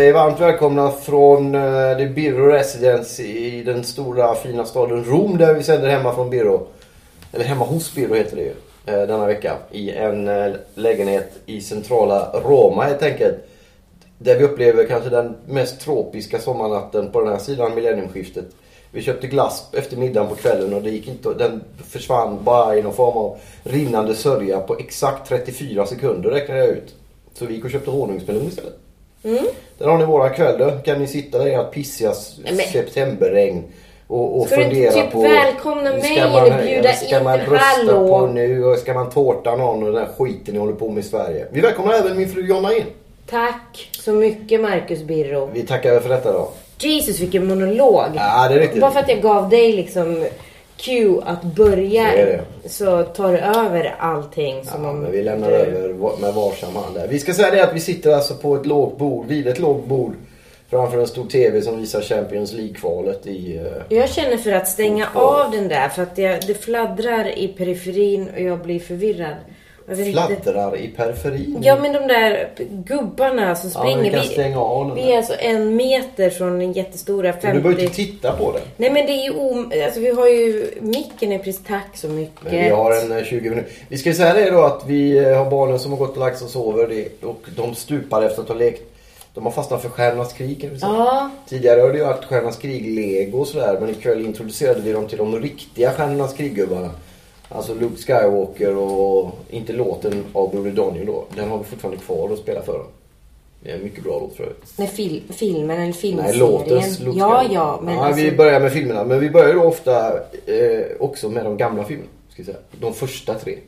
Säger varmt välkomna från uh, The Birro Residence i den stora fina staden Rom där vi sänder hemma från Birro. Eller hemma hos Birro heter det ju. Uh, denna vecka. I en uh, lägenhet i centrala Roma helt enkelt. Där vi upplever kanske den mest tropiska sommarnatten på den här sidan millenniumskiftet. Vi köpte glass efter middagen på kvällen och det gick inte, den försvann bara i någon form av rinnande sörja på exakt 34 sekunder räknade jag ut. Så vi gick och köpte honungsmelon istället. Mm. Där har ni våra kväll då. Kan ni sitta där i ert pissiga septemberregn och, och Ska du fundera typ på... välkomna mig ska man- eller bjuda Ska in? man rösta Hallå? på nu och ska man tårta någon och den där skiten ni håller på med i Sverige. Vi välkomnar även min fru Jonna in. Tack så mycket Marcus Birro. Vi tackar för detta då. Jesus vilken monolog. Ja, det är riktigt. Bara för att jag gav dig liksom cue att börja Så är det. så tar du över allting. Som Ja, om men vi lämnar du... över med varsam hand där. Vi ska säga det att vi sitter alltså på ett lågt bord, vid ett lågt bord. Framför en stor TV som visar Champions League-kvalet i... eh, Jag känner för att stänga av den där för att jag, det fladdrar i periferin och jag blir förvirrad. Fladdrar i periferin. Ja men de där gubbarna som Ja, springer. vi kan stänga av vi är alltså en meter från den jättestora 50... Men du behöver inte titta på den. Nej men det är ju om... Alltså vi har ju... Micken är precis... Tack så mycket. Men vi har en eh, 20 minuter. Vi ska säga det då att vi eh, har barnen som har gått och lagt sig och sover och de stupar efter att ha lekt. De har fastnat för Stjärnornas krig vi. Ja. Tidigare har det ju varit Stjärnornas krig-lego och sådär men ikväll introducerade vi dem till de riktiga Stjärnornas krig-gubbarna. Alltså Luke Skywalker och inte låten av Broder Daniel då. Den har vi fortfarande kvar att spela för dem. Det är en mycket bra låt för övrigt. Nej, fil, filmen eller Nej, filmserien. låtens Luke Ja, ja. Men ja, alltså, Vi börjar med filmerna. Men vi börjar då ofta eh, också med de gamla filmerna. Ska jag säga. De första tre.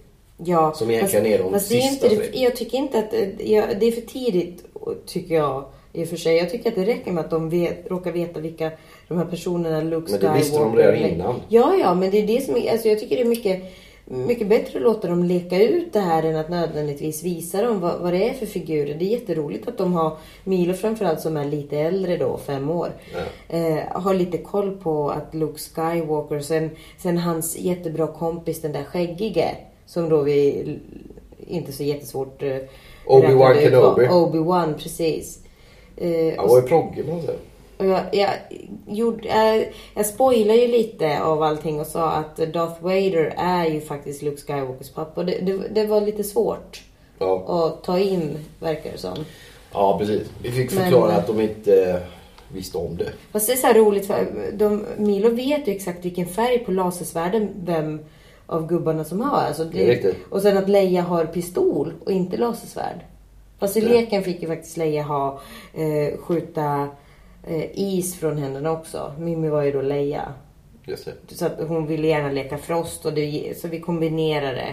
ja. som egentligen är de fast det är sista inte, tre. Jag tycker inte att... eh, Ja, det är för tidigt, tycker jag. I och för sig. Jag tycker att det räcker med att de vet, råkar veta vilka de här personerna Luke Men det visste de Skywalker redan innan. Ja, ja. Men det är det som är... Alltså jag tycker det är mycket... Mycket bättre att låta dem leka ut det här än att nödvändigtvis visa dem vad, vad det är för figurer. Det är jätteroligt att de har, Milo framförallt som är lite äldre då, fem år, eh, har lite koll på att Luke Skywalker, sen, sen hans jättebra kompis den där skäggige, som då vi inte så jättesvårt eh, Obi-Wan. Kenobi. Obi-Wan, precis. Eh, Han var ju proggig man säger. Och jag, jag, gjorde, jag, jag spoilade ju lite av allting och sa att Darth Vader är ju faktiskt Luke Skywalkers pappa. Och Det, det, det var lite svårt Ja. att ta in, verkar det som. ja, precis. Vi fick Men- förklara att de inte eh, visste om det. Fast det är så här roligt för de, Milo vet ju exakt vilken färg på lasersvärden vem av gubbarna som har. Alltså Det. Och sen att Leia har pistol och inte lasersvärd. Fast i leken fick ju faktiskt Leia ha, eh, skjuta eh, is från händerna också. Mimmi var ju då Leia. Just det. Så att hon ville gärna leka Frost och det, så vi kombinerade.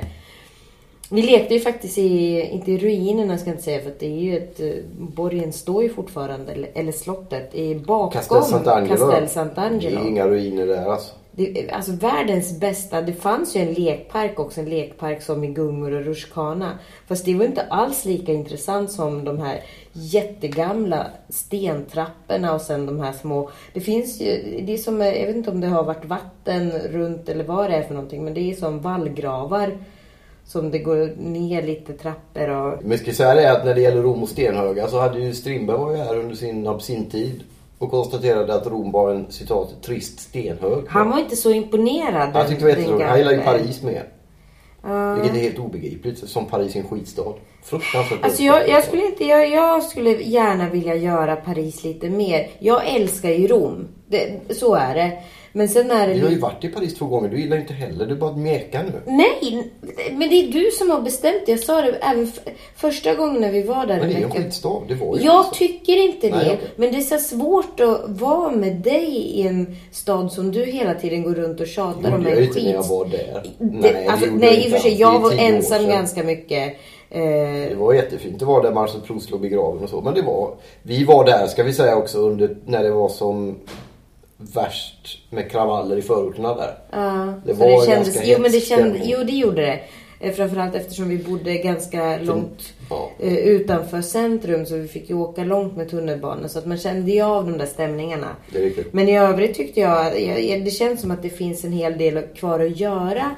Vi lekte ju faktiskt i, inte i ruinerna ska jag inte säga för att det är ju ett, eh, borgen står ju fortfarande, eller, eller slottet, i bakom Castel Sant'Angelo. Castel Det Sant'Angelo. är inga ruiner där alltså. Det, alltså världens bästa, det fanns ju en lekpark också, en lekpark som i Gungor och ruskana. Fast det var inte alls lika intressant som de här jättegamla stentrapporna och sen de här små. Det finns ju, det är som, jag vet inte om det har varit vatten runt eller vad det är för någonting, men det är som vallgravar. Som det går ner lite trappor och... Men jag ska säga det att när det gäller Rom och stenhögar så hade ju Strindberg var ju här under sin absinttid och konstaterade att Rom var en citat trist stenhög. Han var inte så imponerad. Han tyckte det var. Han gillar ju. Paris mer. Vilket är helt obegripligt. Som Paris är en skitstad. Fruktansvärt Alltså jag, jag, skulle inte, jag, jag skulle gärna vilja göra Paris lite mer. Jag älskar ju Rom. Det, så är det. Men sen är det... Vi har ju varit i Paris två gånger. Du gillar ju inte heller. Du bara mjäkar nu. Nej, men det är du som har bestämt det. Jag sa det även första gången när vi var där. Men det är en skitstad. Det var ju Jag så. tycker inte det. Nej, okej. Men det är så svårt att vara med dig i en stad som du hela tiden går runt och tjatar om gjorde är jag inte när jag var där. Det, alltså, det gjorde nej, i och för sig. Jag Det var ensam ganska mycket. Eh, Det var jättefint. Det var där Marcel Proust låg begraven och så. Men det var... Vi var där, ska vi säga också, under, när det var som värst med kravaller i förorterna där. Ja, Det var det kändes, ganska jo, men det hets kände, stämning. jo, det gjorde det. Eh, Framförallt eftersom vi bodde ganska långt ja. eh, utanför centrum så vi fick ju åka långt med tunnelbanan. Så att man kände ju av de där stämningarna. Men i övrigt tyckte jag det känns som att det finns en hel del kvar att göra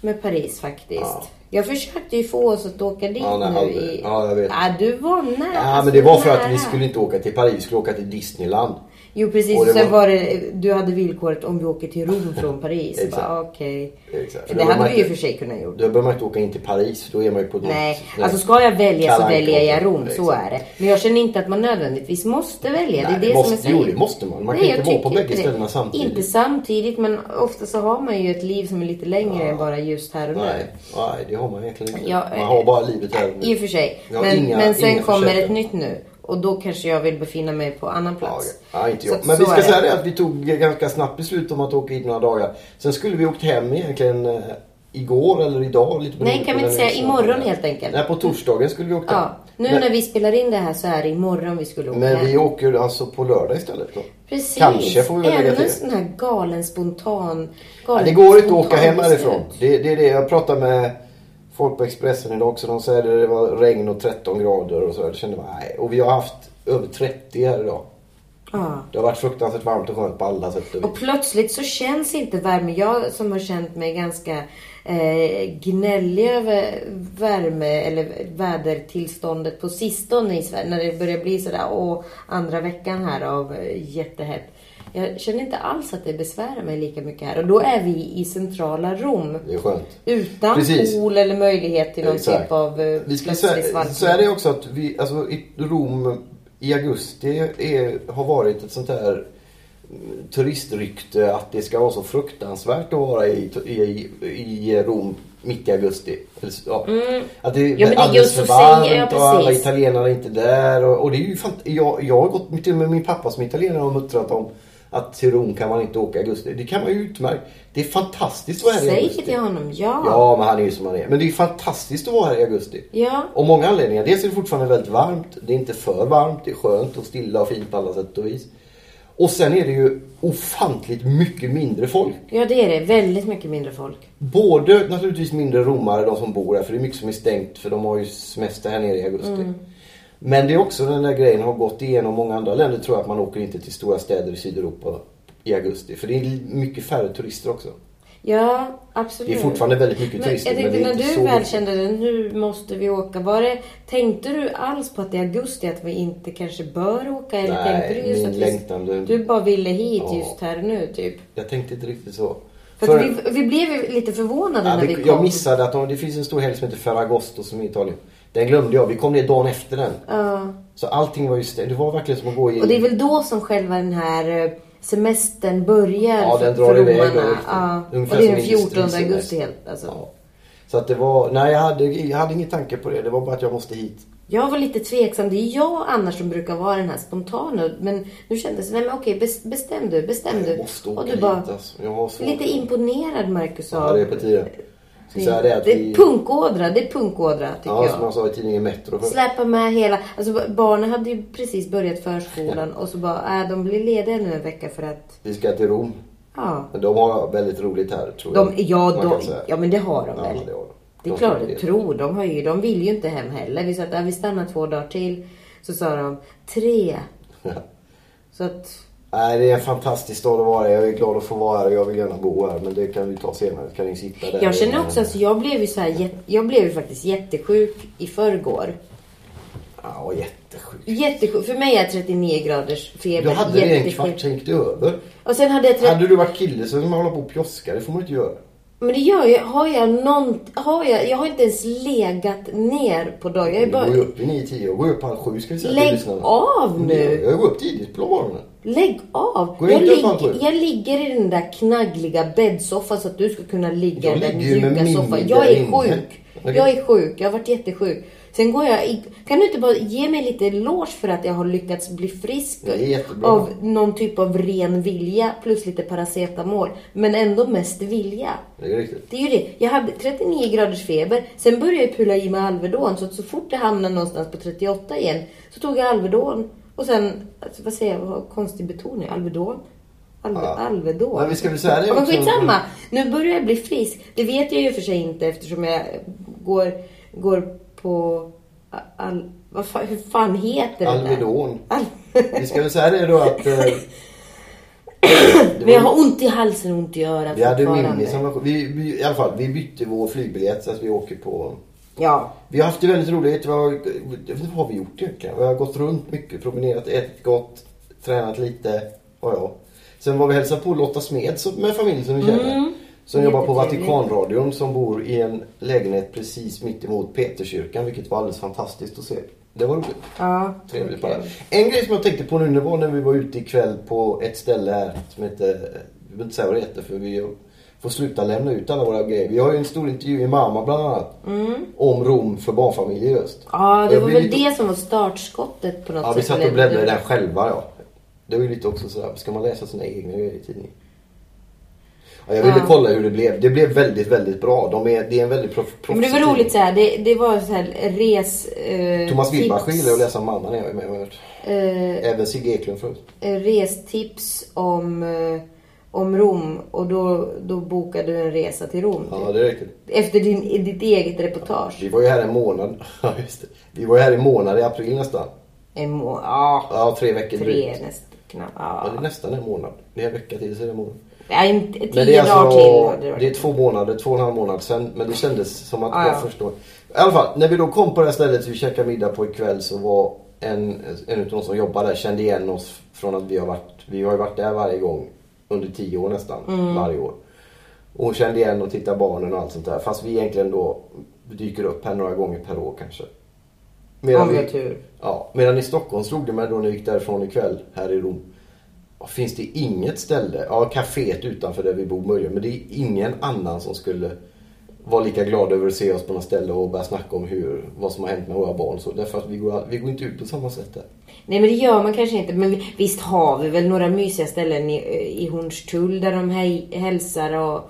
med Paris faktiskt. Ja. Jag försökte ju få oss att åka dit Ja, nej, nu aldrig. i... Ja, jag vet. Ja, du var nära. Ja, men det var för att vi nära. skulle inte åka till Paris. Vi skulle åka till Disneyland. Jo precis, Och sen var- var det, du hade villkoret om vi åker till Rom från Paris. Exakt. Bara, Okej. Exakt. För Det hade vi ju för sig kunnat gjort. Då behöver man inte åka in till Paris. Då är man ju på något... Nej, nej. alltså ska jag välja så väljer jag Rom, så är det. Men jag känner inte att man nödvändigtvis måste välja. Nej, det är det måste, som jag Jo, det måste man. Man Nej, kan inte vara på bägge ställena samtidigt. Inte samtidigt, men ofta så har man ju ett liv som är lite längre än bara just här och nu. Nej, nej, har man egentligen inte. Ja, man har bara livet här och. I och för sig. Men, inga- men sen kommer ett nytt nu. Och då kanske jag vill befinna mig på annan Ja, plats. ja, inte Så jag. Men vi ska säga det att vi tog ganska snabbt beslut om att åka hit några dagar. Sen skulle vi åkt hem egentligen eh, igår eller idag. Lite Nej, kan vi inte säga imorgon helt enkelt? Nej, på torsdagen skulle vi åkt Ja, nu men, när vi spelar in det här så är det imorgon vi skulle åka men hem. vi åker alltså på lördag istället då. Precis. Kanske får vi väl lägga Ännu till. en sån här galen spontan... Ja, Galen, det går inte att åka hem härifrån. Det, det är det. Jag pratade med folk på Expressen idag också. De säger att det var regn och 13 grader och så. Jag kände bara, nej. Och vi har haft över 30 här idag. Ja. Det har varit fruktansvärt varmt och skönt på alla sätt och. Och plötsligt så känns inte värme. Jag som har känt mig ganska eh, gnällig över värme eller vädertillståndet på sistone i Sverige. När det börjar bli sådär, åh, andra veckan här av eh, jättehett. Jag känner inte alls att det besvärar mig lika mycket här. Och då är vi i centrala Rom. Det är skönt. Utan Precis. pool eller möjlighet till någon Exakt. typ av eh, Vi ska plötslig svalkning. så är det också att vi, alltså i Rom i augusti är, har varit ett sånt här mm, turistrykte att det ska vara så fruktansvärt att vara i, i, i Rom mitt i augusti. Ja. Att det Mm. Ja, men det är alldeles just för varmt och alla italienare är inte där. Och, och det är ju fant- jag, jag har gått till och med min pappa som italienare och muttrat om att till Rom kan man inte åka i augusti. Det kan man ju utmärkt. Det är fantastiskt att vara här i Säg augusti. det till honom, ja. Ja, men han är ju som han är. Men det är fantastiskt att vara här i augusti. Ja. Av många anledningar. Dels är det fortfarande väldigt varmt. Det är inte för varmt. Det är skönt och stilla och fint på alla sätt och vis. Och sen är det ju ofantligt mycket mindre folk. Ja, det är det. Väldigt mycket mindre folk. Både naturligtvis mindre romare, de som bor här. För det är mycket som är stängt. För de har ju semester här nere i augusti. Mm. Men det är också den där grejen har gått igenom många andra länder tror jag att man åker inte till stora städer i Sydeuropa i augusti. För det är mycket färre turister också. Ja, absolut. Det är fortfarande väldigt mycket Men turister. jag Men, tänkte, det är när inte du så väl kände det, nu måste vi åka. Var det, tänkte du alls på att är augusti att vi inte kanske bör åka? Eller Nej, tänkte du just min att längtan, du bara ville hit Ja. just här nu typ? Jag tänkte inte riktigt så. För, vi, vi blev lite förvånade Ja, när vi, vi kom. jag missade att de, det finns en stor helg som heter Ferragosto som är i Italien. Den glömde jag. Vi kom ner dagen efter den. Ja. Så allting var ju. Det var verkligen som att gå i... Och det är väl då som själva den här eh, semestern börjar Ja, den drar iväg. Ja. Och Ungefär det är den 14 industrisemester. augusti helt alltså. Ja. Så att det var... Nej, jag hade, jag hade ingen tanke på det. Det var bara att jag måste hit. Jag var lite tveksam. Det är jag annars som brukar vara den här spontana. Men nu kändes det, nej men okej, bes- bestäm du, bestäm du. Jag måste åka och du hit bara, alltså. Jag har så... lite imponerad Marcus Ja, av... det är på tiden. Det, säga det det vi... är punkådra, det är punkådra tycker Ja, som jag. jag sa i tidningen Metro. För... Släppa med hela, alltså barnen hade ju precis börjat förskolan och så bara, äh, de blir lediga nu en vecka för att, Vi ska till Rom. ja. Men de har väldigt roligt här, tror De, jag. ja, man de, ja men det har de Ja, väl. det har de. Det är De klart det. tror. De, har ju, de vill ju inte hem heller. Vi sa att äh, vi stannar två dagar till. Så sa de tre. Så att, Nej, det är en fantastisk stad att vara i. Jag är glad att få vara här och jag vill gärna bo här. Men det kan vi ta senare. Kan ni sitta där? jag känner också, alltså, jag blev ju så här, jag blev ju faktiskt jättesjuk i förrgår. Ja, jättesjukt. Jättesjuk. För mig är 39 graders feber Du hade det en jättesjuk. kvart, sen över. Och sen hade jag 30... Hade du varit kille så man hålla på och pjoska, det får man inte göra. Men det gör jag. Har jag någon... Har jag... Jag har inte ens legat ner på dagen. Jag är Du bara... går ju upp i 9-10 och går upp halv sju ska vi säga Lägg av nu. Jag går upp tidigt på morgonen. Lägg av! Gå Jag, sju. jag ligger i den där knaggliga bäddsoffan så att du ska kunna ligga i den mjuka soffan. Jag är sjuk. Okej. Jag är sjuk. Jag har varit jättesjuk. Sen går jag i... Kan du inte bara ge mig lite eloge för att jag har lyckats bli frisk av någon typ av ren vilja plus lite paracetamol. Men ändå mest vilja. Det är riktigt. Det är ju det. Jag hade 39 graders feber. Sen började jag pula i mig Alvedon. Så att så fort det hamnade någonstans på 38 igen så tog jag Alvedon. Och sen, alltså, vad säger jag, konstig betoning. Alvedon? Alve, Ja. Alvedon? Men vi ska väl säga det Ja, men också. skitsamma. Nu börjar jag bli frisk. Det vet jag ju för sig inte eftersom jag går, går på... Al, vad fan, hur fan heter det där? Alvedon. Al, Vi ska väl säga det då att... Eh, men jag har ont i halsen och ont i örat vi hade. Mimmi som var, vi, vi, I alla fall, vi bytte vår flygbiljett så att vi åker på... Ja. Vi har haft det väldigt roligt. Vi har, jag vet inte, vad har vi gjort egentligen? Vi har gått runt mycket, promenerat, ätit gott, tränat lite. Och ja. Sen var vi hälsade på Lotta Smed med familj som vi känner. Mm. Som jobbar på. Vatikanradion som bor i en lägenhet precis mitt emot Peterskyrkan. Vilket var alldeles fantastiskt att se. Det var roligt. Ja. Trevligt okej. bara. En grej som jag tänkte på nu det var när vi var ute ikväll på ett ställe här som heter, vi behöver inte säga vad det heter för vi får sluta lämna ut alla våra grejer. Vi har ju en stor intervju i Mamma bland annat. Om Rom för barnfamiljer just. Ja, det var väl lite- det som var startskottet på något Ja, sätt. vi satt och bläddrade den själva ja. Det var ju lite också sådär, ska man läsa sina egna grejer i tidningen? Ja, jag ville Ja. kolla hur det blev. Det blev väldigt, väldigt bra. De är, det är en väldigt proff, Ja, Men det var roligt så här. Det, det var så här res... Eh, Thomas Wilbach gillar att läsa Mamma när jag är med. jag hört. eh, Även Sigge Eklund förut. eh, restips om, eh, om Rom. Och då, då bokade du en resa till Rom. Ja, typ. det riktigt. Efter din, ditt eget reportage. Vi var ju här en månad. Ja, just det. Vi var ju här i månad i april nästan. En må- ja, Ja, tre veckor tre drygt. nästan. Knappt. Ja, det är Ja. nästan en månad. Det är en vecka till så är det en månad. Ja, inte, tio Men det är dagar till. alltså, det är två månader, två och en halv månad sen. Men det kändes som att det Ja, var ja. första året. I alla fall, när vi då kom på det här stället vi käkade middag på ikväll så var en, en utav de som jobbar där kände igen oss från att vi har varit, vi har ju varit där varje gång under tio år nästan, Mm. varje år. Och kände igen och tittade barnen och allt sånt där. Fast vi egentligen då dyker upp här några gånger per år kanske. Medan Om vi har tur. Ja, medan i Stockholm slog det mig då när jag gick därifrån ikväll här i Rom. Finns det inget ställe, ja kaféet utanför där vi bor möjligen, men det är ingen annan som skulle vara lika glad över att se oss på något ställe och börja snacka om hur, vad som har hänt med våra barn. Så därför att vi går, vi går inte ut på samma sätt där. Nej men det gör man kanske inte. Men vi- visst har vi väl några mysiga ställen i, i Hornstull där de hej, hälsar och, och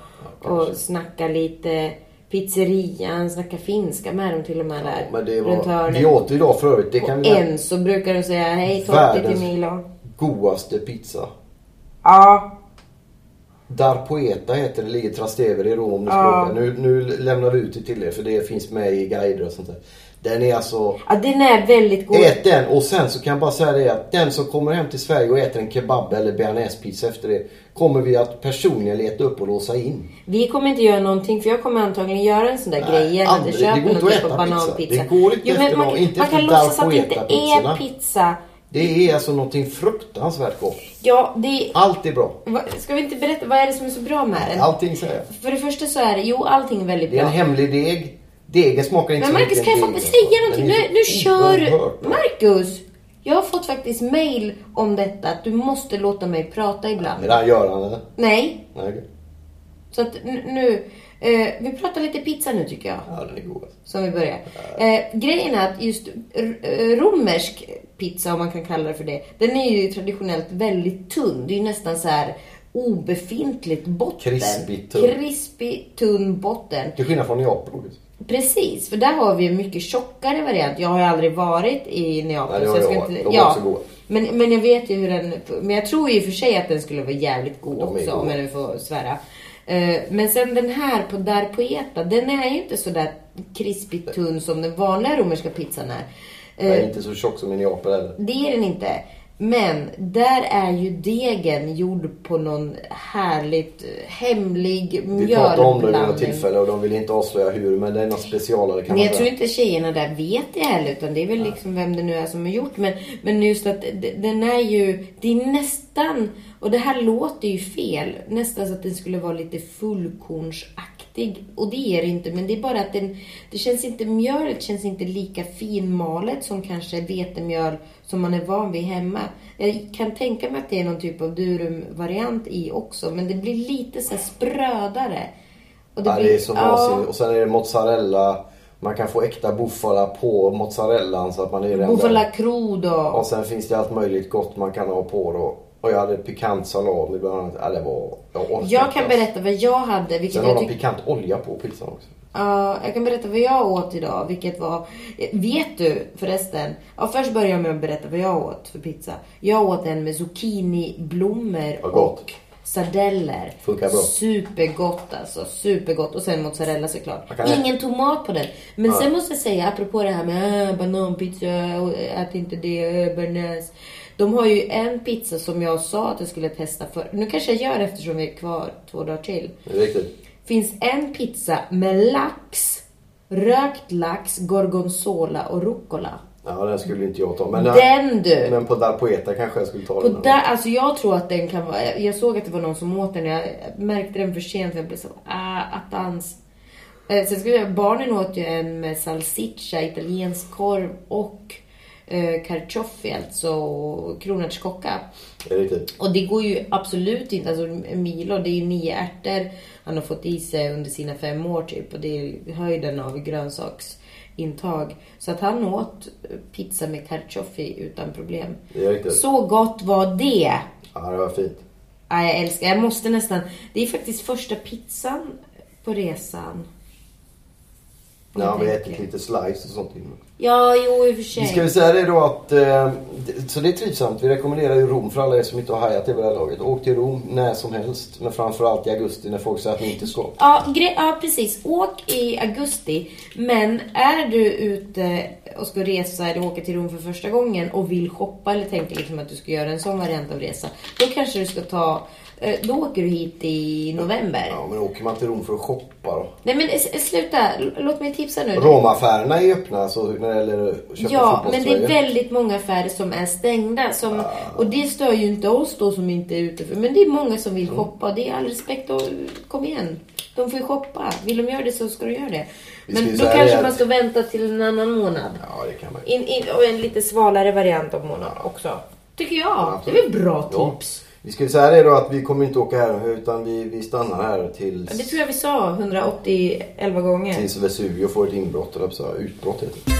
kanske. snackar lite. Pizzerian, snackar finska med dem till och med där. Men det var, vi åt idag för övrigt, det kan På vi en så brukar de säga hej Totti till Världens- Milo. godaste pizza. Ja. Dar Poeta heter det, ligger Trastevere i Rom Ja. Nu, nu lämnar vi ut det till er för det finns med i guider och sånt där. Den är alltså ja, den är väldigt god. Ät den och sen så kan jag bara säga det att den som kommer hem till Sverige och äter en kebab eller bearnaisepizza efter det kommer vi att personligen leta upp och låsa in. Vi kommer inte göra någonting för jag kommer antagligen göra en sån där Nej, grej igen. aldrig. Det går inte att äta pizza. Det går inte jo, efter man, inte man kan låtsas att det inte är pizza. Det är alltså någonting fruktansvärt gott. Ja, det... Allt är bra. Va- Ska vi inte berätta, vad är det som är så bra med den? Allting säger jag. För det första så är det, jo allting är väldigt Det är bra. en hemlig deg. Degen smakar inte Men så Marcus mycket kan jag få säga någonting? Nu, nu så kör bra. Marcus! Jag har fått faktiskt mail om detta, att du måste låta mig prata ibland. Är det han Göran eller? Nej, Nej, så att nu... Eh, vi pratar lite pizza nu tycker jag. Ja, den är god. Som vi börjar. Eh, grejen är att just eh, romersk pizza, om man kan kalla det för det, den är ju traditionellt väldigt tunn. Det är ju nästan så här obefintligt botten. Krispig, tunn. Krispig, tunn botten. Till skillnad från Neapel. Precis, för där har vi en mycket tjockare variant. Jag har ju aldrig varit i Neapel. Nej, det har så jag ska inte, De ja. goda. Men, men jag vet ju hur den... Men jag tror ju i och för sig att den skulle vara jävligt god också, om jag nu får svära. Eh, Men sen den här på Dar Poeta, den är ju inte så där krispigt tunn som den vanliga romerska pizzan är. Den Eh, är inte så tjock som i Neapel heller. Det är den inte. Men där är ju degen gjord på någon härligt eh, hemlig Vi pratade om det vid något mjölblandning. tillfälle och de vill inte avslöja hur, men det är något specialare kan man jag tror inte tjejerna där vet det heller utan det är väl liksom vem det nu är som har gjort. Men, men just att den är ju, det är nästan Och det här låter ju fel. Nästan så att den skulle vara lite fullkornsaktig. Och det är det inte. Men det är bara att den, det känns inte, mjölet känns inte lika finmalet som kanske vetemjöl som man är van vid hemma. Jag kan tänka mig att det är någon typ av durum-variant i också. Men det blir lite så sprödare. Och ja, blir- det är så ja. vansinnigt. Och sen är det mozzarella. Man kan få äkta bufala på mozzarellan så att man är redan Bufala där. crudo. Och sen finns det allt möjligt gott man kan ha på då. Och jag hade pikant salami bland annat. Ja, det var... Jag, Jag kan berätta vad jag hade. Vilket Sen har jag de tycker... pikant olja på pizzan också. Ja, jag kan berätta vad jag åt idag, vilket var... Vet du förresten? Ja, först börjar jag med att berätta vad jag åt för pizza. Jag åt en med zucchiniblommor Vad gott. och sardeller. Funkar bra. Supergott alltså, supergott. Och sen mozzarella såklart. Ingen tomat på den. Men Ja. sen måste jag säga, apropå det här med äh, bananpizza, ät inte det, äh, bearnaise. De har ju en pizza som jag sa att jag skulle testa för. Nu kanske jag gör det eftersom vi är kvar två dagar till riktigt. finns en pizza med lax, rökt lax, gorgonzola och rucola. Ja, den skulle inte jag ta. Men, Den du! men på Dal Poeta kanske jag skulle ta På den. där, alltså jag tror att den kan vara... Jag såg att det var någon som åt den. Jag märkte den för sent. Jag blev så... Ah, attans. Eh, Sen skulle jag, barnen åt ju en med salsiccia, italiensk korv och eh, alltså kronärtskocka. Riktigt. Och det går ju absolut inte. Alltså Milo, det är ju nio ärtor han har fått i sig under sina fem år typ. Och det är höjden av grönsaksintag. Så att han åt pizza med carciofi utan problem. Så gott var det. Ja, det var fint. Ja, jag älskar, jag måste nästan. Det är faktiskt första pizzan på resan. Om Ja, jag ätit lite slice och sånt innan. Ja, jo i och för sig. Vi ska väl säga det då att, eh, så det är trivsamt. Vi rekommenderar ju Rom för alla er som inte har hajat det vid det här laget. Åk till Rom när som helst. Men framförallt i augusti när folk säger att ni inte ska. Ja, ja, precis. Åk i augusti. Men är du ute och ska resa eller åka till Rom för första gången och vill shoppa eller tänker liksom att du ska göra en sån variant av resa. Då kanske du ska ta... eh, Då åker du hit i november. Ja, men åker man till Rom för att shoppa då? Nej men s- sluta. Låt mig tipsa nu. Romaffärerna är öppna så när det gäller att köpa Ja, men det är väldigt många affärer som är stängda. Som, Och det stör ju inte oss då som inte är ute för. Men det är många som Mm. vill shoppa. Det är all respekt och kom igen. De får ju shoppa. Vill de göra det så ska de göra det. Ju Men då kanske det man att- ska vänta till en annan månad. Ja, det kan man In, in, och en lite svalare variant av månad också. Tycker jag. Det är väl bra Ja. Vi ska ju säga det då att vi kommer inte åka här utan vi, vi stannar här tills, Det tror jag vi sa 181 gånger. tills Vesuvio får ett inbrott, eller så utbrott heter det.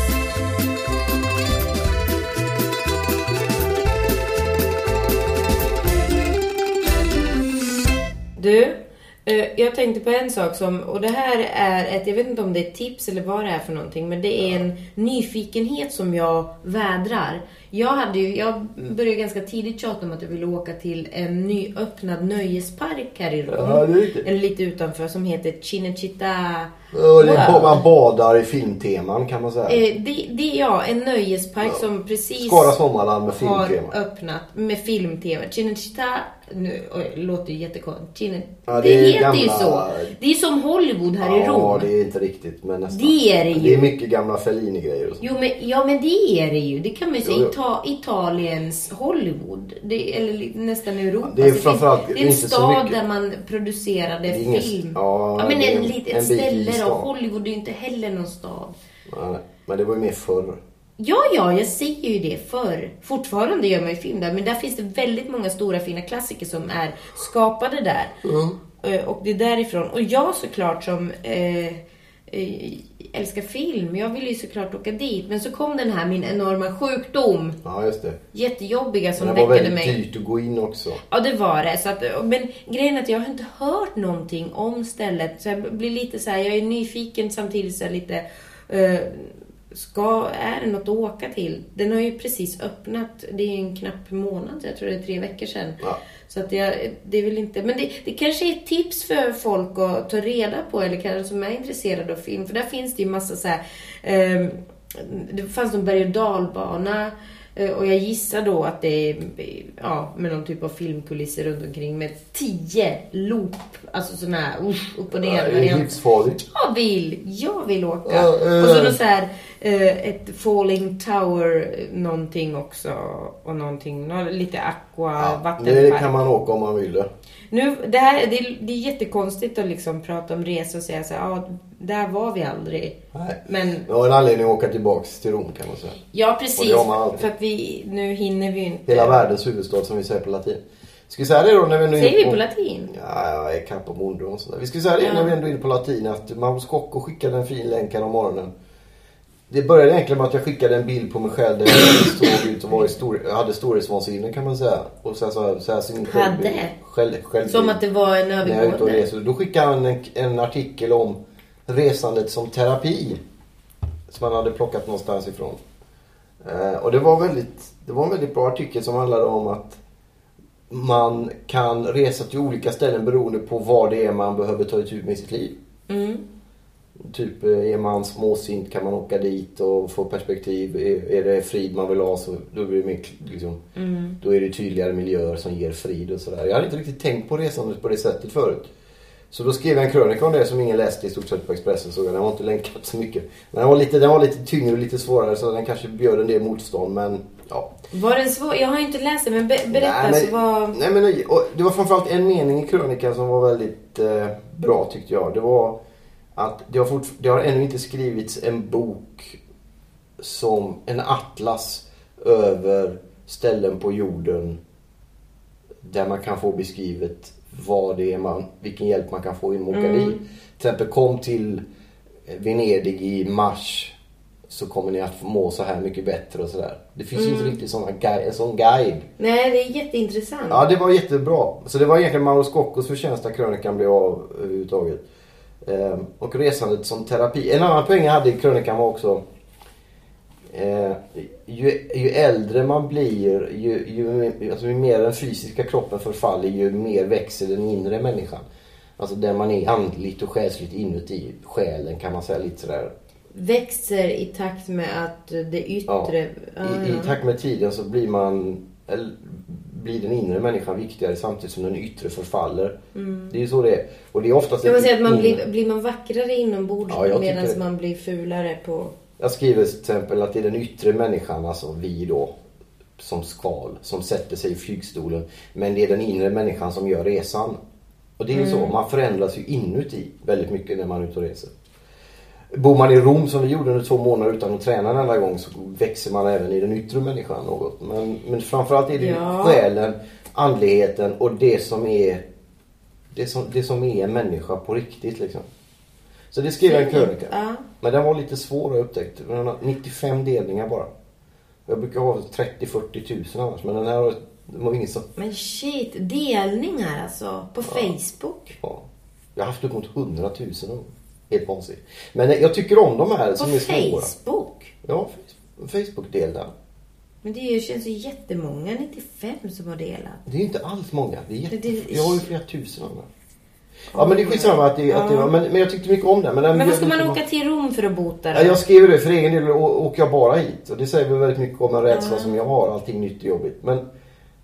Du, eh, jag tänkte på en sak som, och det här är ett, jag vet inte om det är ett tips eller vad det är för någonting, men det är en nyfikenhet som jag vädrar. Jag hade ju, jag började ganska tidigt tjata om att jag ville åka till en nyöppnad nöjespark här i Rom. Ja. Eller lite utanför, som heter Cinecittà Ja, det är, World. man badar i filmteman kan man säga. Eh, det, det ja, en nöjespark som precis Skara Sommarland med har filmtema. öppnat med film-tv. Cinecittà, nu oj, låter ju jättekonstigt. Ja, det, det heter ju gamla- så. Det är som Hollywood här i Ja, Rom. det är inte riktigt men nästan. Det är det ju. Det är mycket gamla Fellini-grejer och så. Jo, men, ja, men det är det ju. Det kan man ju säga. Jo, jo. Ita- Italiens Hollywood. Det, eller nästan Europa. det är framförallt det är en stad där man producerade ingen- film. ja, men det är en, en- i ställe då. Hollywood är ju inte heller någon stad. Ja. Men det var ju mer förr. Ja, ja, jag säger ju det förr. Fortfarande gör man ju film där, men där finns det väldigt många stora fina klassiker som är skapade där. Eh, Och det är därifrån. Och jag såklart som eh, eh, älskar film, jag ville ju såklart åka dit. Men så kom den här, min enorma sjukdom. Ja, just det. Jättejobbiga som Men det var väldigt mig. dyrt att gå in också. Ja, det var det. Så att, men grejen är att jag har inte hört någonting om stället. Så jag blir lite så här, jag är nyfiken samtidigt så lite... eh, ska, är det något att åka till? Den har ju precis öppnat. Det är en knapp månad, jag tror det är tre veckor sedan. Ja. Så att jag, det är väl inte... Men det, det kanske är ett tips för folk att ta reda på, eller kanske som är intresserade av film. För där finns det ju massa så här... eh, det fanns någon berg och dalbana Eh, och jag gissar då att det är ja, med någon typ av filmkulisser runt omkring med tio loop. Alltså sådana här usch, upp och Det ner. är variant. livsfarligt. Jag vill, jag vill åka. Ja, eh. Och så något så här, eh, ett falling tower eh, någonting också. Och någonting, nå- lite aqua, Ja, vattenpark. det kan man åka om man vill det. Nu, det, här, det, är- det är jättekonstigt att liksom prata om resor och säga så här, ja, där var vi aldrig. Nej. Men Det var en anledning att åka tillbaks till Rom kan man säga. ja, Och precis. det har man alltid. För att vi, nu hinner vi inte. Hela världens huvudstad som vi säger på latin. Ska vi säga det då när vi nu Säger vi på latin? Ja, jag är Capo Mondo och sådär. Vi ska säga det Ja. när vi ändå är inne på latin att Mauro Scocco skickade en fin länk här om morgonen. Det började egentligen med att jag skickade en bild på mig själv där jag såg ut och var i stor, hade storhetsvansinne kan man säga. Och sen så, så här ser min självbild- Hade? Själv, självbild. Som att det var en och övergående. reser. Då skickade han en, en artikel om resandet som terapi. Som han hade plockat någonstans ifrån. Eh, och det var, väldigt, det var en väldigt bra artikel som handlade om att man kan resa till olika ställen beroende på vad det är man behöver ta itu med i sitt liv. Mm. Typ eh, är man småsint kan man åka dit och få perspektiv. Är, är det frid man vill ha så då, blir det mer, liksom, Mm. då är det tydligare miljöer som ger frid och sådär. Jag hade inte riktigt tänkt på resandet på det sättet förut. Så då skrev jag en krönika om det som ingen läste i stort sett på Expressen så den var inte länkad så mycket. Men den var lite, den var lite tyngre och lite svårare så den kanske bjöd en del motstånd men ja. Var den svår? Jag har inte läst den, men be, berätta. Nej, men- så vad... Nej men och det var framförallt en mening i krönikan som var väldigt eh, bra tyckte jag. Det var att det har, fortf- det har ännu inte skrivits en bok som en atlas över ställen på jorden där man kan få beskrivet vad det är man, vilken hjälp man kan få att åka Mm. Till exempel kom till Venedig i mars så kommer ni att må så här mycket bättre och sådär. Det finns ju inte riktigt såna guide, sån guide. Nej, det är jätteintressant. Ja, det var jättebra. Så det var egentligen Mauro Scoccos förtjänst att krönikan blev av överhuvudtaget. Ehm, och resandet som terapi. En annan poäng jag hade i krönikan var också eh, ju, ju äldre man blir, ju, ju, alltså ju mer den fysiska kroppen förfaller, ju mer växer den inre människan. Alltså där man är andligt och själsligt inuti själen kan man säga lite sådär. Växer i takt med att det yttre... Ja, I, I takt med tiden så blir man eller, blir den inre människan viktigare samtidigt som den yttre förfaller. Det är ju så det är. Och det är oftast Kan man säga att man blir, blir man vackrare inombords Ja, medan man blir fulare på... Jag skriver till exempel att det är den yttre människan, alltså vi då, som skal, som sätter sig i flygstolen. Men det är den inre människan som gör resan. Och det är ju så, man förändras ju inuti väldigt mycket när man är ute och reser. Bor man i Rom som vi gjorde under två månader utan att träna en enda gång så växer man även i den yttre människan något. Men, men framförallt är det Ja. själen, andligheten och det som är det som, det som är en människa på riktigt liksom. Så det skrev jag en krönika. Ja. Men den var lite svår att upptäcka. Den har 95 delningar bara. Jag brukar ha 30-40 tusen annars. Men den här har- var ingen som... Men shit, delningar alltså. På Facebook. Ja. Jag har haft upp mot 100 000 av Helt vansinnigt. Men jag tycker om de här På som är svåra. Facebook. Ja, Facebook-delda. Men det känns ju jättemånga, 95 som har delat. Det är inte alls många. Det är jätte... Det- det- Jag har ju flera tusen dem. Ja men det är skitsamma att det, att det Ja. var, men, men jag tyckte mycket om den. Men, den Men vad ska man åka till Rom för att bota då? Ja, jag skriver det för egen del åker jag bara hit. Och det säger väl väldigt mycket om en rädsla som jag har. Allting nytt och jobbigt. Men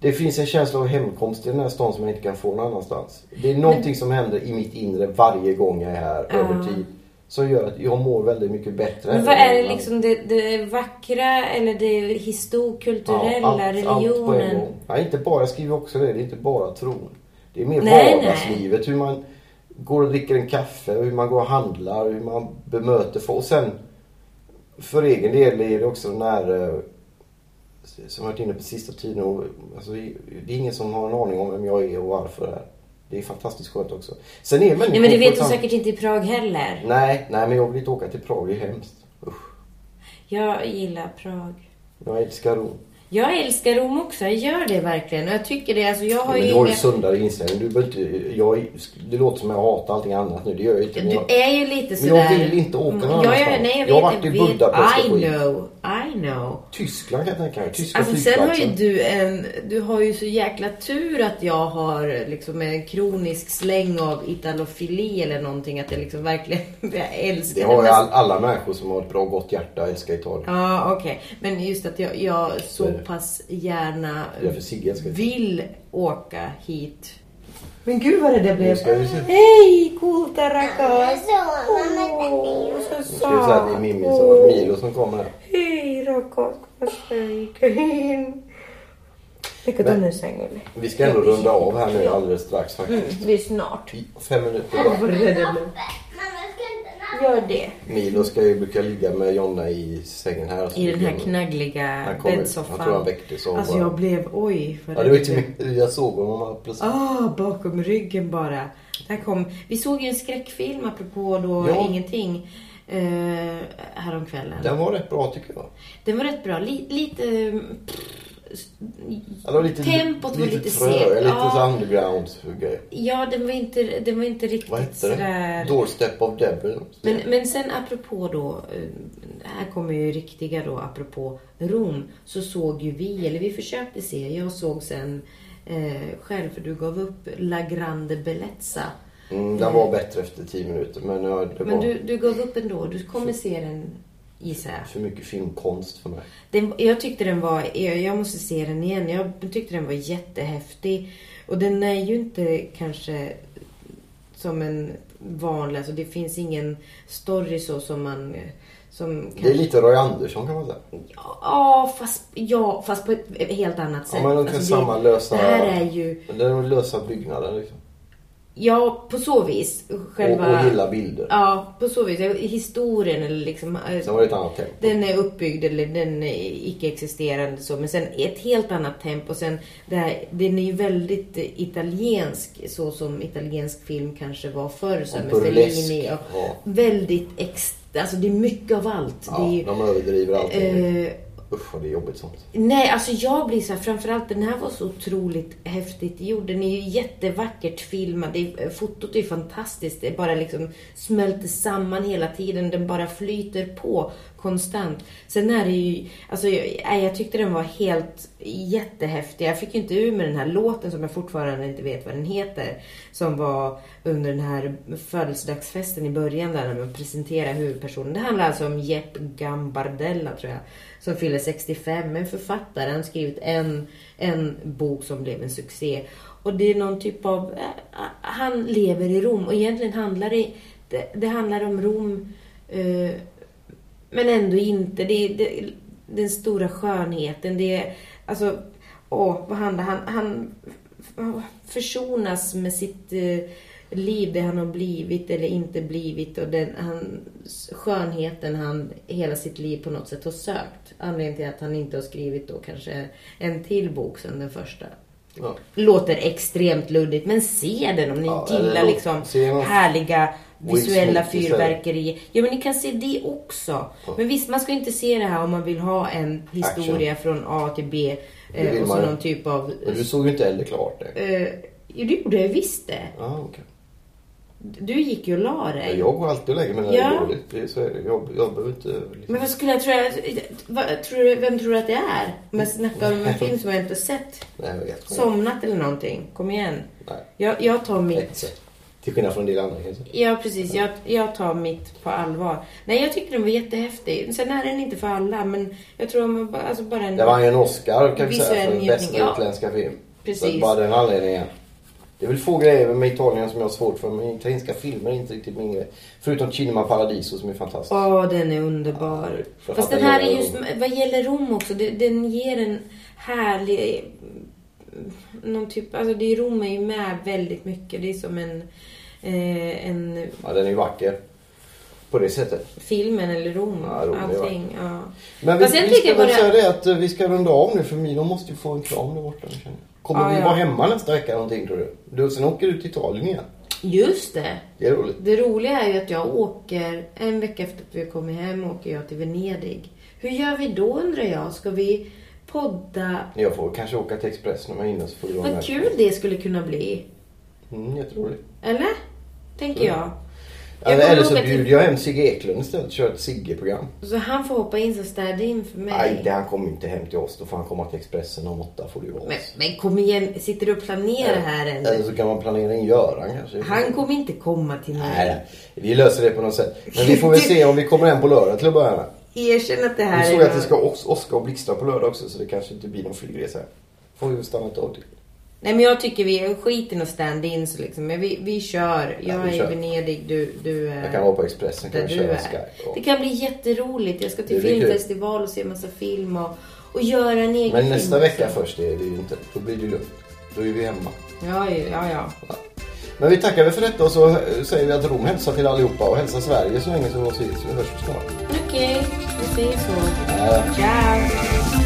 det finns en känsla av hemkomst i den här stan som jag inte kan få någon annanstans. Det är någonting som händer i mitt inre varje gång jag är här över tid. Som gör att jag mår väldigt mycket bättre. Men vad är det liksom det, det vackra eller det historkulturella, allt, allt på en religionen? gång. Ja, inte bara, jag skriver också det, det är inte bara tron. Det är mer Nej, vardagslivet, hur man går och dricker en kaffe, hur man går och handlar, hur man bemöter folk. Och sen för egen del är det också den här eh, som jag varit inne på sista tiden. Alltså, det är ingen som har en aning om vem jag är och varför det är. Det är fantastiskt skönt också. Sen är människor Nej men det vet du säkert inte i Prag heller. Nej, nej men jag vill inte åka till Prag, det är hemskt. Usch. Jag gillar Prag. Jag älskar Rom. Jag älskar Rom också, jag gör det verkligen. Och jag tycker det, alltså jag har Men ju du har ju inga... sundare inställning. Du inte, jag, det låter som jag hatar allting annat nu. Det gör jag inte. Men Du jag, är ju lite men sådär... jag vill inte åka någon Mm, jag annanstans. Nej, jag Jag vet. har varit i. Budapest och I know. I know. Tyskland kan jag tänka mig. Tyska Alltså sen har ju du en, du har ju så jäkla tur att jag har liksom en kronisk släng av italofili eller någonting. Att jag liksom verkligen, jag älskar Det har ju men- all, alla människor som har ett bra gott hjärta älskar Italien. Ja, okej. Men just att jag, jag så är det. Pass gärna vill åka hit. Men gud vad det där blev. Hej, coolt. Åh, så Nu ska vi säga att det är Mimmi som, Milo som kommer. Hej rackars, vad. Vilka Men- den är? Vi ska ändå runda av här nu alldeles strax Mm, faktiskt. vi är snart. Fem minuter bara. Gör det. Milo ska ju brukar ligga med Jonna i sängen här. så I den här knaggliga bäddsoffan. jag tror han väcktes av Alltså bara- jag blev, oj. Ja, det var rädd ju jag såg honom plötsligt. Ah, bakom ryggen bara. Där kom, vi såg ju en skräckfilm apropå då Ja. ingenting eh, häromkvällen. Den var rätt bra tycker jag. Den var rätt bra. Li, lite... Ja, var lite, Tempot var lite segt. Lite Ja. så underground grej. Ja, den var inte, den var inte riktigt Vad hette sådär... det? Doorstep of Devil. Men, men sen apropå då, eh, här kommer ju riktiga då, apropå Rom, så såg ju vi, eller vi försökte se, jag såg sen eh, själv, för du gav upp La Grande Bellezza. Mm, den var bättre efter tio minuter. Men ja, det Men var du, du gav upp ändå, du kommer se den gissar jag. för mycket filmkonst för mig. Den, jag tyckte den var, jag, jag måste se den igen, jag tyckte den var jättehäftig. Och den är ju inte kanske som en vanlig, alltså det finns ingen story så som man... Som Det är lite Roy Andersson kan man säga. Ja, fast, ja, fast på ett helt annat sätt. Ja, men de kan Alltså, det- samma lösa... Det här är ju, Det är de lösa byggnader liksom. Ja på så vis. Själva, Och, och gilla bilder. Ja, på så vis. Historien eller liksom... eh, Sen var det ett annat tempo. Den är uppbyggd eller den är icke-existerande så. Men sen ett helt annat tempo. Sen det här, den är ju väldigt italiensk så som italiensk film kanske var förr. Så med Fellini och ja. väldigt ex, Alltså det är mycket av allt. Ja, är de överdriver allting. eh, Usch vad det är jobbigt sånt. Nej, alltså jag blir så här, framförallt den här var så otroligt häftigt gjord. Den är ju jättevackert filmad. Det är, fotot är fantastiskt. Det bara liksom smälter samman hela tiden. Den bara flyter på konstant. Sen är det ju, alltså jag, jag tyckte den var helt jättehäftig. Jag fick ju inte ur med den här låten som jag fortfarande inte vet vad den heter. Som var under den här födelsedagsfesten i början där när man presenterar huvudpersonen. Det handlar alltså om Jepp Gambardella tror jag. Som fyller 65. En författare. Han har skrivit en, en bok som blev en succé. Och det är någon typ av... Eh, han lever i Rom och egentligen handlar det... Det, det handlar om Rom. Eh, men ändå inte. Det, det, den stora skönheten. Det är... Alltså... Åh, vad handlar han... Han försonas med sitt eh, liv, det han har blivit eller inte blivit och den han, skönheten han hela sitt liv på något sätt har sökt. Anledningen till att han inte har skrivit då kanske en till bok sen den första. Ja. Låter extremt luddigt, men se den om ni Ja, gillar liksom härliga visuella fyrverkerier. Ja, men ni kan se det också. Men visst, man ska inte se det här om man vill ha en historia från A till B. Eh, och så man någon typ av... Men du såg ju inte heller klart det. Eh, jo, det gjorde jag visst det. Ja, okej. Du gick ju och la dig. Jag går alltid och lägger mig när det Ja. är dåligt. Det är, så är det. Jag, jag behöver inte... Liksom. Men vad skulle jag tro? Vad, tror du, vem tror du att det är? Om jag snackar om en film som jag inte har sett. Nej, jag vet inte. Somnat eller någonting. Kom igen. Nej, Jag, jag tar mitt... Till skillnad från en del andra kanske. Ja, precis. Jag, jag tar mitt på allvar. Nej, jag tyckte den var jättehäftig. Sen är den inte för alla, men jag tror man bara, alltså bara en... Det var en Oscar kan vi säga för bästa ja. utländska film. Precis. Så bara den anledningen. Det är väl få grejer med Italien som jag har svårt för. Men italienska filmer är inte riktigt min grej. Förutom Cinema Paradiso som är fantastisk. Åh, den är underbar. Ja, Fast den här är just, vad gäller Rom också, den ger en härlig... Någon typ, alltså det är Rom är ju med väldigt mycket. Det är som en, eh, en Ja, den är ju vacker. På det sättet. filmen eller Rom. Ja, Rom allting. Ja. Men vi, Fast vi ska väl säga det att eh, vi ska runda av nu för Milo måste ju få en kram där borta. känner jag. Kommer Ja, vi ja. vara hemma nästa vecka någonting tror du? du? Sen åker du till Italien igen. Just det. Det är roligt. Det roliga är ju att jag åker, en vecka efter att vi har kommit hem, åker jag till Venedig. Hur gör vi då undrar jag? Ska vi podda? Jag får kanske åka till Expressen om jag hinner så får du Vad kul det skulle kunna bli. Mm, jätteroligt. Eller? Tänker Så. jag. Eller, eller så bjuder jag hem Sigge Eklund istället och kör ett Sigge-program. Så han får hoppa in som stand-in för mig. Nej, det, han kommer inte hem till oss. Då får han komma till Expressen om åtta får ju vara Men, men kom igen, sitter du och planerar här Eller än? så kan man planera in Göran kanske. Han kommer inte komma till mig. Nej, vi löser det på något sätt. Men vi får väl se om vi kommer hem på lördag till att börja med. Erkänn att det här Vi såg är att det ska Os- Oskar och Blixtra på lördag också så det kanske inte blir någon flygresa. Får vi väl stanna ett tag till. Nej men jag tycker vi skiter och stand-in så liksom. Men vi, vi kör. Jag vi är kör. i Venedig, du, du är Jag kan vara på Expressen, kan du köra. Skype. Det Och... kan bli jätteroligt. Jag ska till Det filmfestival och se en massa film och, och göra en egen Men film nästa vecka också. först är det ju inte. Då blir det lugnt. Då är vi hemma. Ja, ja, ja. Men vi tackar väl för detta och så säger vi att Rom hälsar till allihopa och hälsar Sverige så länge som vi ses. Vi hörs snart. Okej, vi säger så. Ja. Ciao!